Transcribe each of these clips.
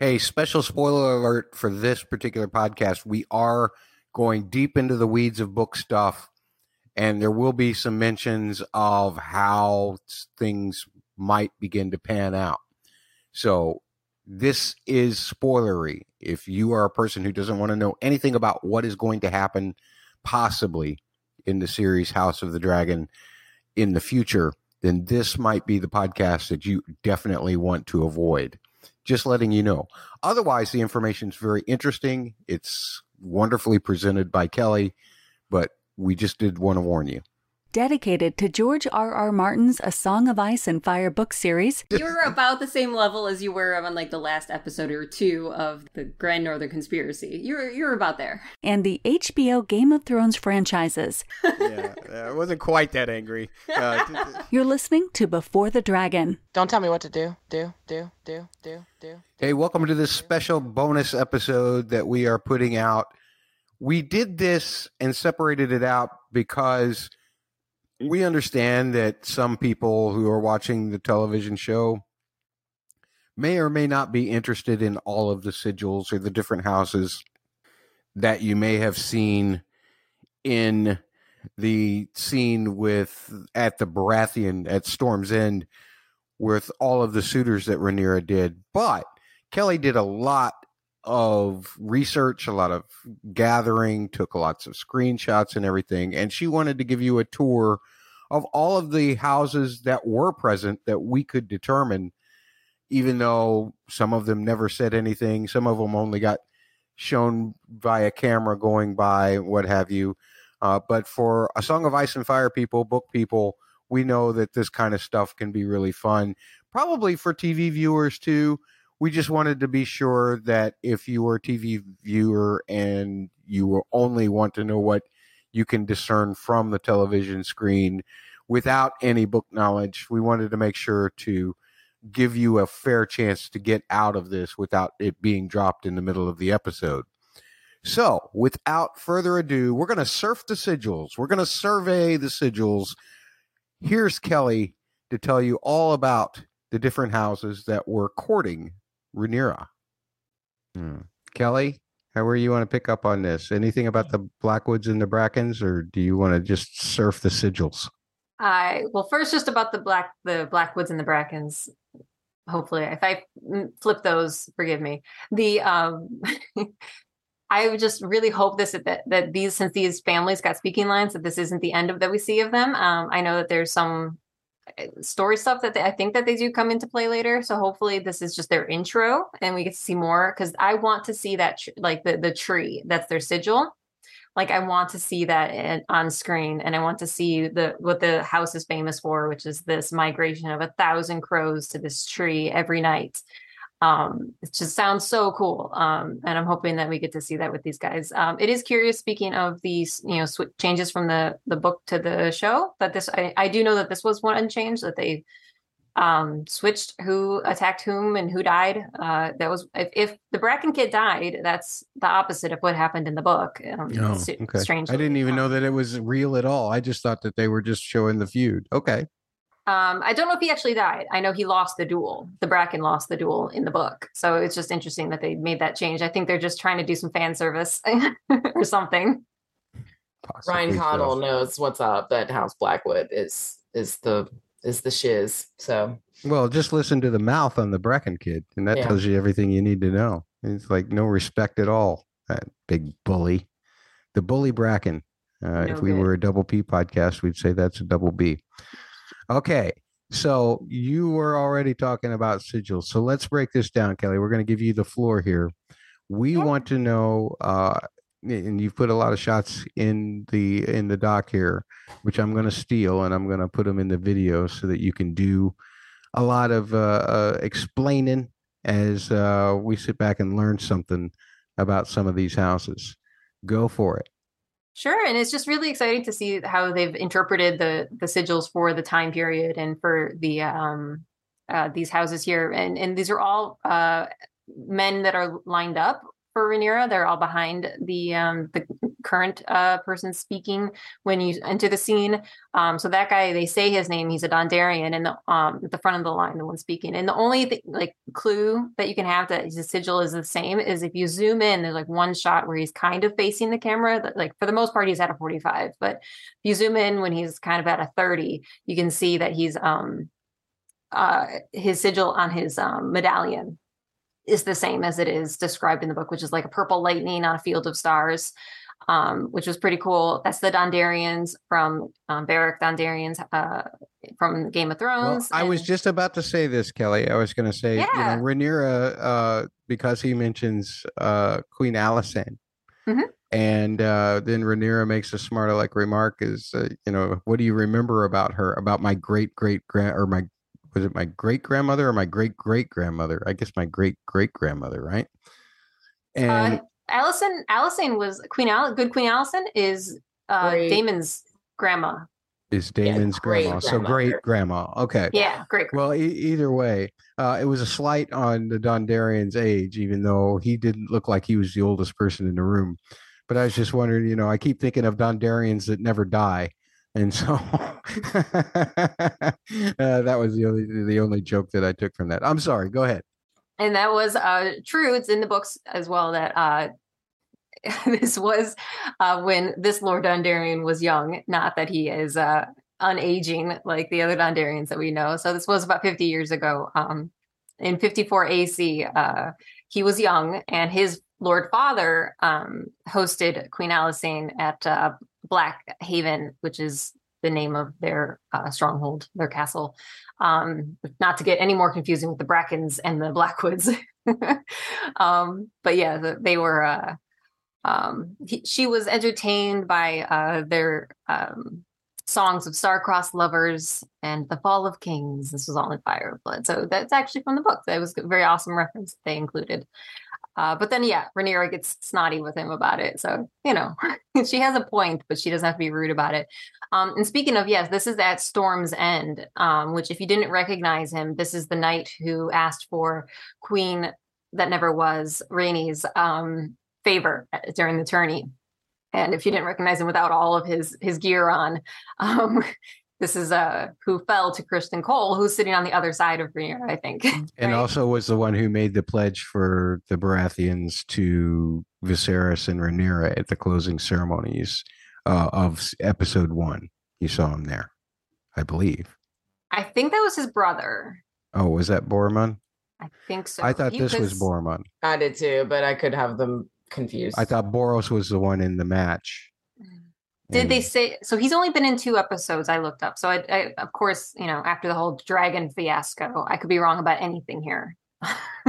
Hey, special spoiler alert for this particular podcast. We are going deep into the weeds of book stuff, and there will be some mentions of how things might begin to pan out. So, this is spoilery. If you are a person who doesn't want to know anything about what is going to happen, possibly in the series House of the Dragon in the future, then this might be the podcast that you definitely want to avoid. Just letting you know. Otherwise, the information is very interesting. It's wonderfully presented by Kelly, but we just did want to warn you dedicated to George R. R. Martin's A Song of Ice and Fire book series. You were about the same level as you were on like the last episode or two of the Grand Northern Conspiracy. You're you were about there. And the HBO Game of Thrones franchises. yeah, I wasn't quite that angry. Uh, You're listening to Before the Dragon. Don't tell me what to do. Do do do do do. Hey, welcome to this special bonus episode that we are putting out. We did this and separated it out because Mm-hmm. we understand that some people who are watching the television show may or may not be interested in all of the sigils or the different houses that you may have seen in the scene with at the Baratheon at Storm's End with all of the suitors that Rhaenyra did. But Kelly did a lot of research, a lot of gathering, took lots of screenshots and everything. And she wanted to give you a tour of all of the houses that were present that we could determine, even though some of them never said anything, some of them only got shown via camera going by, what have you. Uh, but for a Song of Ice and Fire people, book people, we know that this kind of stuff can be really fun. Probably for TV viewers too we just wanted to be sure that if you are a TV viewer and you only want to know what you can discern from the television screen without any book knowledge, we wanted to make sure to give you a fair chance to get out of this without it being dropped in the middle of the episode. So, without further ado, we're going to surf the sigils. We're going to survey the sigils. Here's Kelly to tell you all about the different houses that were courting Rhaenyra. Hmm. Kelly, how where you want to pick up on this? Anything about the Blackwoods and the Brackens, or do you want to just surf the sigils? I well, first just about the black the Blackwoods and the Brackens. Hopefully, if I flip those, forgive me. The um, I would just really hope this that that these since these families got speaking lines that this isn't the end of that we see of them. Um, I know that there's some Eh, story stuff that they, I think that they do come into play later. So hopefully this is just their intro and we get to see more because I want to see that tr- like the the tree that's their sigil. Like I want to see that in, on screen and I want to see the what the house is famous for, which is this migration of a thousand crows to this tree every night um, it just sounds so cool. Um, and I'm hoping that we get to see that with these guys. Um, it is curious, speaking of these, you know, sw- changes from the the book to the show. That this, I, I do know that this was one change that they um, switched who attacked whom and who died. Uh, that was if, if, the Bracken kid died, that's the opposite of what happened in the book. Um, oh, okay. Strange. I didn't even know that it was real at all. I just thought that they were just showing the feud. Okay. Um, I don't know if he actually died. I know he lost the duel. The Bracken lost the duel in the book. So it's just interesting that they made that change. I think they're just trying to do some fan service or something. Possibly Ryan Condal so. knows what's up. That House Blackwood is is the is the shiz. So well, just listen to the mouth on the Bracken kid, and that yeah. tells you everything you need to know. It's like no respect at all. That big bully, the bully Bracken. Uh, no if we good. were a double P podcast, we'd say that's a double B. Okay. So you were already talking about sigils. So let's break this down, Kelly. We're going to give you the floor here. We yeah. want to know, uh, and you've put a lot of shots in the in the doc here, which I'm going to steal and I'm going to put them in the video so that you can do a lot of uh, uh, explaining as uh, we sit back and learn something about some of these houses. Go for it. Sure, and it's just really exciting to see how they've interpreted the the sigils for the time period and for the um uh, these houses here, and and these are all uh, men that are lined up for Rhaenyra. They're all behind the um the current uh, person speaking when you enter the scene. Um, so that guy, they say his name. He's a Dondarrion, and the um at the front of the line, the one speaking. And the only th- like clue that you can have that his sigil is the same is if you zoom in. There's like one shot where he's kind of facing the camera. That like for the most part, he's at a 45, but if you zoom in when he's kind of at a 30, you can see that he's um uh his sigil on his um medallion is the same as it is described in the book, which is like a purple lightning on a field of stars, um, which was pretty cool. That's the Dondarrions from um, Beric Dondarrions uh, from Game of Thrones. Well, I was just about to say this, Kelly. I was going to say, yeah. you know, Rhaenyra, uh, because he mentions uh, Queen Alysanne. Mm-hmm. And uh, then Rhaenyra makes a smart like remark is, uh, you know, what do you remember about her? About my great great grand or my was it my great grandmother or my great great grandmother? I guess my great great grandmother, right? Uh, and Alysanne, Alysanne was Queen Al- good Queen Alysanne is uh, Daemon's grandma. Is Daemon's yeah, grandma. So great grandma. Okay. Yeah, great. Well, e- either way, uh, it was a slight on the Dondarrion's age, even though he didn't look like he was the oldest person in the room. But I was just wondering, you know, I keep thinking of Dondarrions that never die and so uh, that was the only the only joke that I took from that. I'm sorry. Go ahead. And that was uh, true. It's in the books as well that uh, this was uh, when this Lord Dondarrion was young, not that he is uh, unaging like the other Dondarrions that we know. So this was about 50 years ago. Um, in 54 AC, uh, he was young, and his Lord Father um, hosted Queen Alysanne at uh, Blackhaven, which is the name of their uh, stronghold, their castle. Um, not to get any more confusing with the Brackens and the Blackwoods. um, but yeah, the, they were. Uh, um, he, she was entertained by uh, their um, songs of star-crossed lovers and the fall of kings. This was all in Fire & Blood, so that's actually from the book. That was a very awesome reference they included. Uh, but then, yeah, Rhaenyra gets snotty with him about it. So, you know, she has a point, but she doesn't have to be rude about it. Um, and speaking of, yes, this is at Storm's End, um, which, if you didn't recognize him, this is the knight who asked for Queen that never was, Rhaenys, um, favor uh, during the tourney. And if you didn't recognize him without all of his his gear on, um, this is uh who fell to Criston Cole, who's sitting on the other side of Rhaenyra, I think. And right? also was the one who made the pledge for the Baratheons to Viserys and Rhaenyra at the closing ceremonies uh, of episode one. You saw him there, I believe. I think that was his brother. Oh, was that Boremund? I think so. I thought he this was, was Boremund. I did too, but I could have them confused. I thought Borros was the one in the match. Did and, they say so? He's only been in two episodes. I looked up. So I, I, of course, you know, after the whole dragon fiasco, I could be wrong about anything here.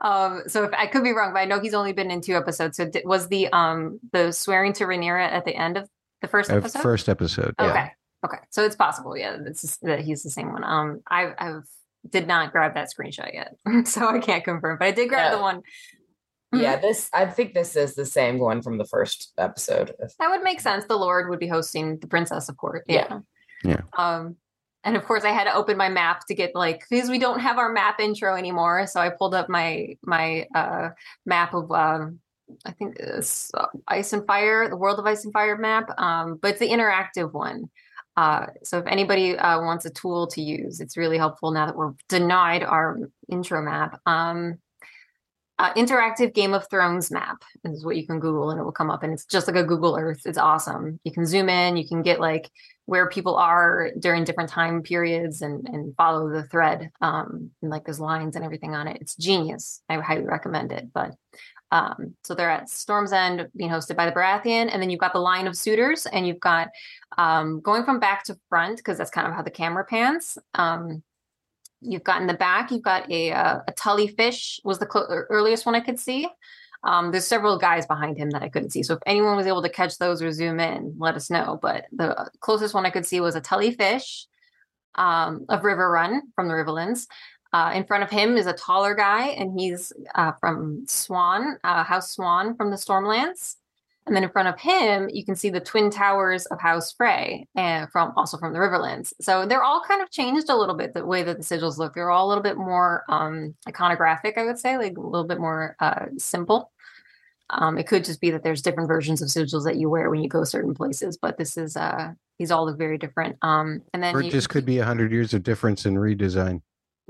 um, so if I could be wrong, but I know he's only been in two episodes. So did, was the um the swearing to Rhaenyra at the end of the first episode? First episode. Yeah. Okay. Okay. So it's possible, yeah, just, that he's the same one. Um, I, I've did not grab that screenshot yet, so I can't confirm. But I did grab yeah. the one Mm-hmm. Yeah, this I think this is the same one from the first episode. That would make sense. The Lord would be hosting the princess, of course. Yeah. Yeah. Um, and of course I had to open my map to get like because we don't have our map intro anymore. So I pulled up my my uh map of um I think it's uh, Ice and Fire, the World of Ice and Fire map. Um, but it's the interactive one. Uh, so if anybody uh, wants a tool to use, it's really helpful now that we're denied our intro map. Um, uh, interactive Game of Thrones map is what you can Google and it will come up. And it's just like a Google Earth. It's awesome. You can zoom in, you can get like where people are during different time periods and, and follow the thread. Um, and like there's lines and everything on it. It's genius. I highly recommend it. But um, so they're at Storm's End being hosted by the Baratheon. And then you've got the line of suitors and you've got um, going from back to front, because that's kind of how the camera pans. Um, You've got in the back, you've got a, uh, a Tully fish was the cl- earliest one I could see. Um, there's several guys behind him that I couldn't see. So if anyone was able to catch those or zoom in, let us know. But the closest one I could see was a Tully fish um, of Riverrun from the Riverlands. Uh, in front of him is a taller guy, and he's uh, from Swan, uh, House Swan from the Stormlands. And then in front of him, you can see the twin towers of House Frey, and from also from the Riverlands. So they're all kind of changed a little bit the way that the sigils look. They're all a little bit more um, iconographic, I would say, like a little bit more uh, simple. Um, it could just be that there's different versions of sigils that you wear when you go certain places, but this is uh these all look very different. Um, and then or it you, just could be a hundred years of difference in redesign.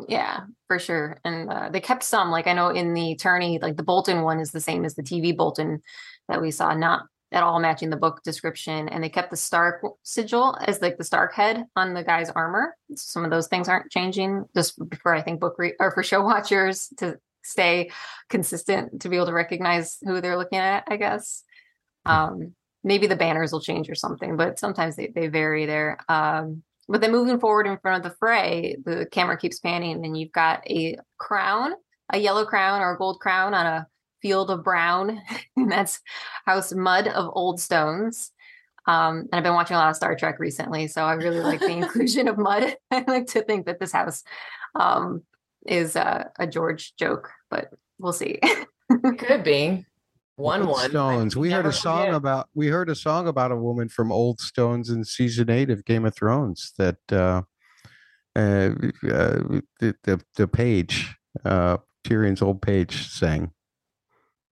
Yeah, for sure. And uh, they kept some, like I know in the tourney, like the Bolton one is the same as the TV Bolton that we saw, not at all matching the book description. And they kept the Stark sigil as like the Stark head on the guy's armor. Some of those things aren't changing just for I think book re- or for show watchers to stay consistent to be able to recognize who they're looking at, I guess. Um, maybe the banners will change or something, but sometimes they, they vary there. Um, but then moving forward in front of the Frey, the camera keeps panning, and you've got a crown, a yellow crown or a gold crown on a field of brown. and that's House Mudd of Old Stones. Um, and I've been watching a lot of Star Trek recently, so I really like the inclusion of Mudd. I like to think that this house um, is a George joke, but we'll see. Could be one one stones. We heard a song forget. about we heard a song about a woman from Old Stones in season eight of Game of Thrones that uh, uh, uh the, the the page uh Tyrion's old page sang.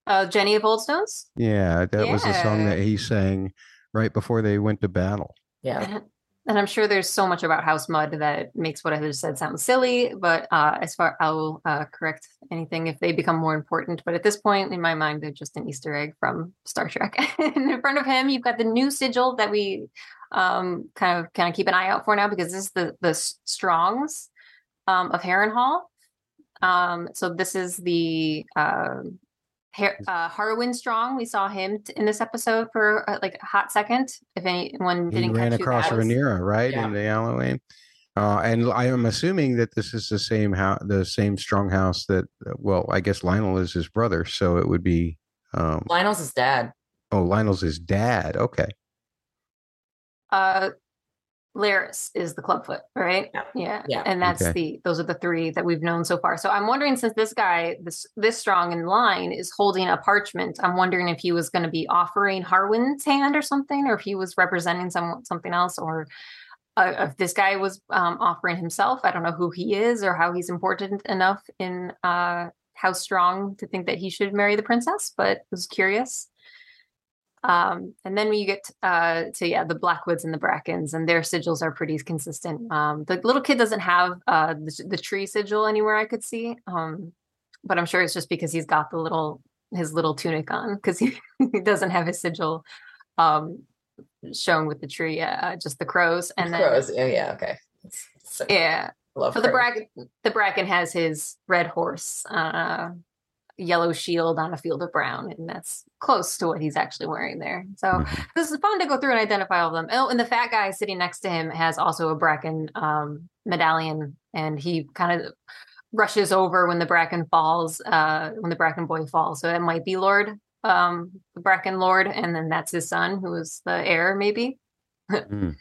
Uh, Jenny of Old Stones. Yeah, that yeah. was the song that he sang right before they went to battle. Yeah. And I'm sure there's so much about House Mudd that makes what I just said sound silly, but uh, as far I will uh, correct anything if they become more important. But at this point, in my mind, they're just an Easter egg from Star Trek. and in front of him, you've got the new sigil that we um, kind of kind of keep an eye out for now because this is the the Strongs um, of Harrenhal. Um, so this is the uh, uh, Harwin Strong. We saw him t- in this episode for uh, like a hot second. If anyone didn't he ran across Rhaenyra, right, yeah. in the alleyway. Uh, and I am assuming that this is the same house, the same strong house that. Well, I guess Lyonel is his brother, so it would be. Um, Lyonel's his dad. Oh, Lyonel's his dad. Okay. Uh, Larys is the clubfoot, right? Yeah. yeah. yeah. And that's okay. the those are the three that we've known so far. So I'm wondering since this guy, this this strong in line is holding a parchment, I'm wondering if he was going to be offering Harwin's hand or something, or if he was representing some something else, or uh, if this guy was um, offering himself. I don't know who he is or how he's important enough in uh how strong to think that he should marry the princess, but I was curious. Um, and then when you get uh, to yeah the Blackwoods and the Brackens, and their sigils are pretty consistent. Um, the little kid doesn't have uh, the, the, tree sigil anywhere I could see, um, but I'm sure it's just because he's got the little his little tunic on because he, he doesn't have his sigil um, shown with the tree, uh, just the crows and the crows. Then, oh yeah, okay. So, yeah. Love so the bracken the bracken has his red horse uh, yellow shield on a field of brown, and that's close to what he's actually wearing there. So mm-hmm. this is fun to go through and identify all of them. Oh, and the fat guy sitting next to him has also a bracken um, medallion, and he kind of rushes over when the bracken falls, uh, when the bracken boy falls. So it might be Lord, um, the bracken lord, and then that's his son, who is the heir, maybe. mm.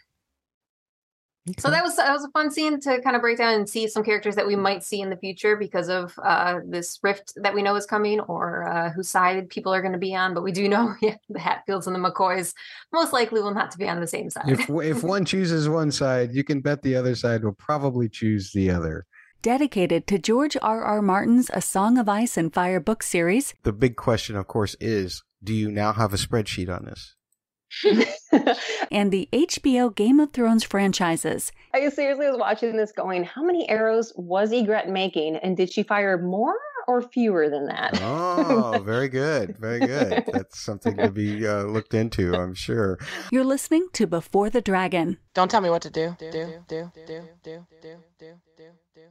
Okay. So that was that was a fun scene to kind of break down and see some characters that we might see in the future because of uh, this rift that we know is coming, or uh, whose side people are going to be on. But we do know yeah, the Hatfields and the McCoys most likely will not to be on the same side. If if one chooses one side, you can bet the other side will probably choose the other. Dedicated to George R. R. Martin's A Song of Ice and Fire book series. The big question, of course, is: Do you now have a spreadsheet on this? And the HBO Game of Thrones franchises. I seriously was watching this going, how many arrows was Ygritte making? And did she fire more or fewer than that? oh, very good. Very good. That's something to be uh, looked into, I'm sure. You're listening to Before the Dragon. Don't tell me what to do. Do, do, do, do, do, do, do, do, do.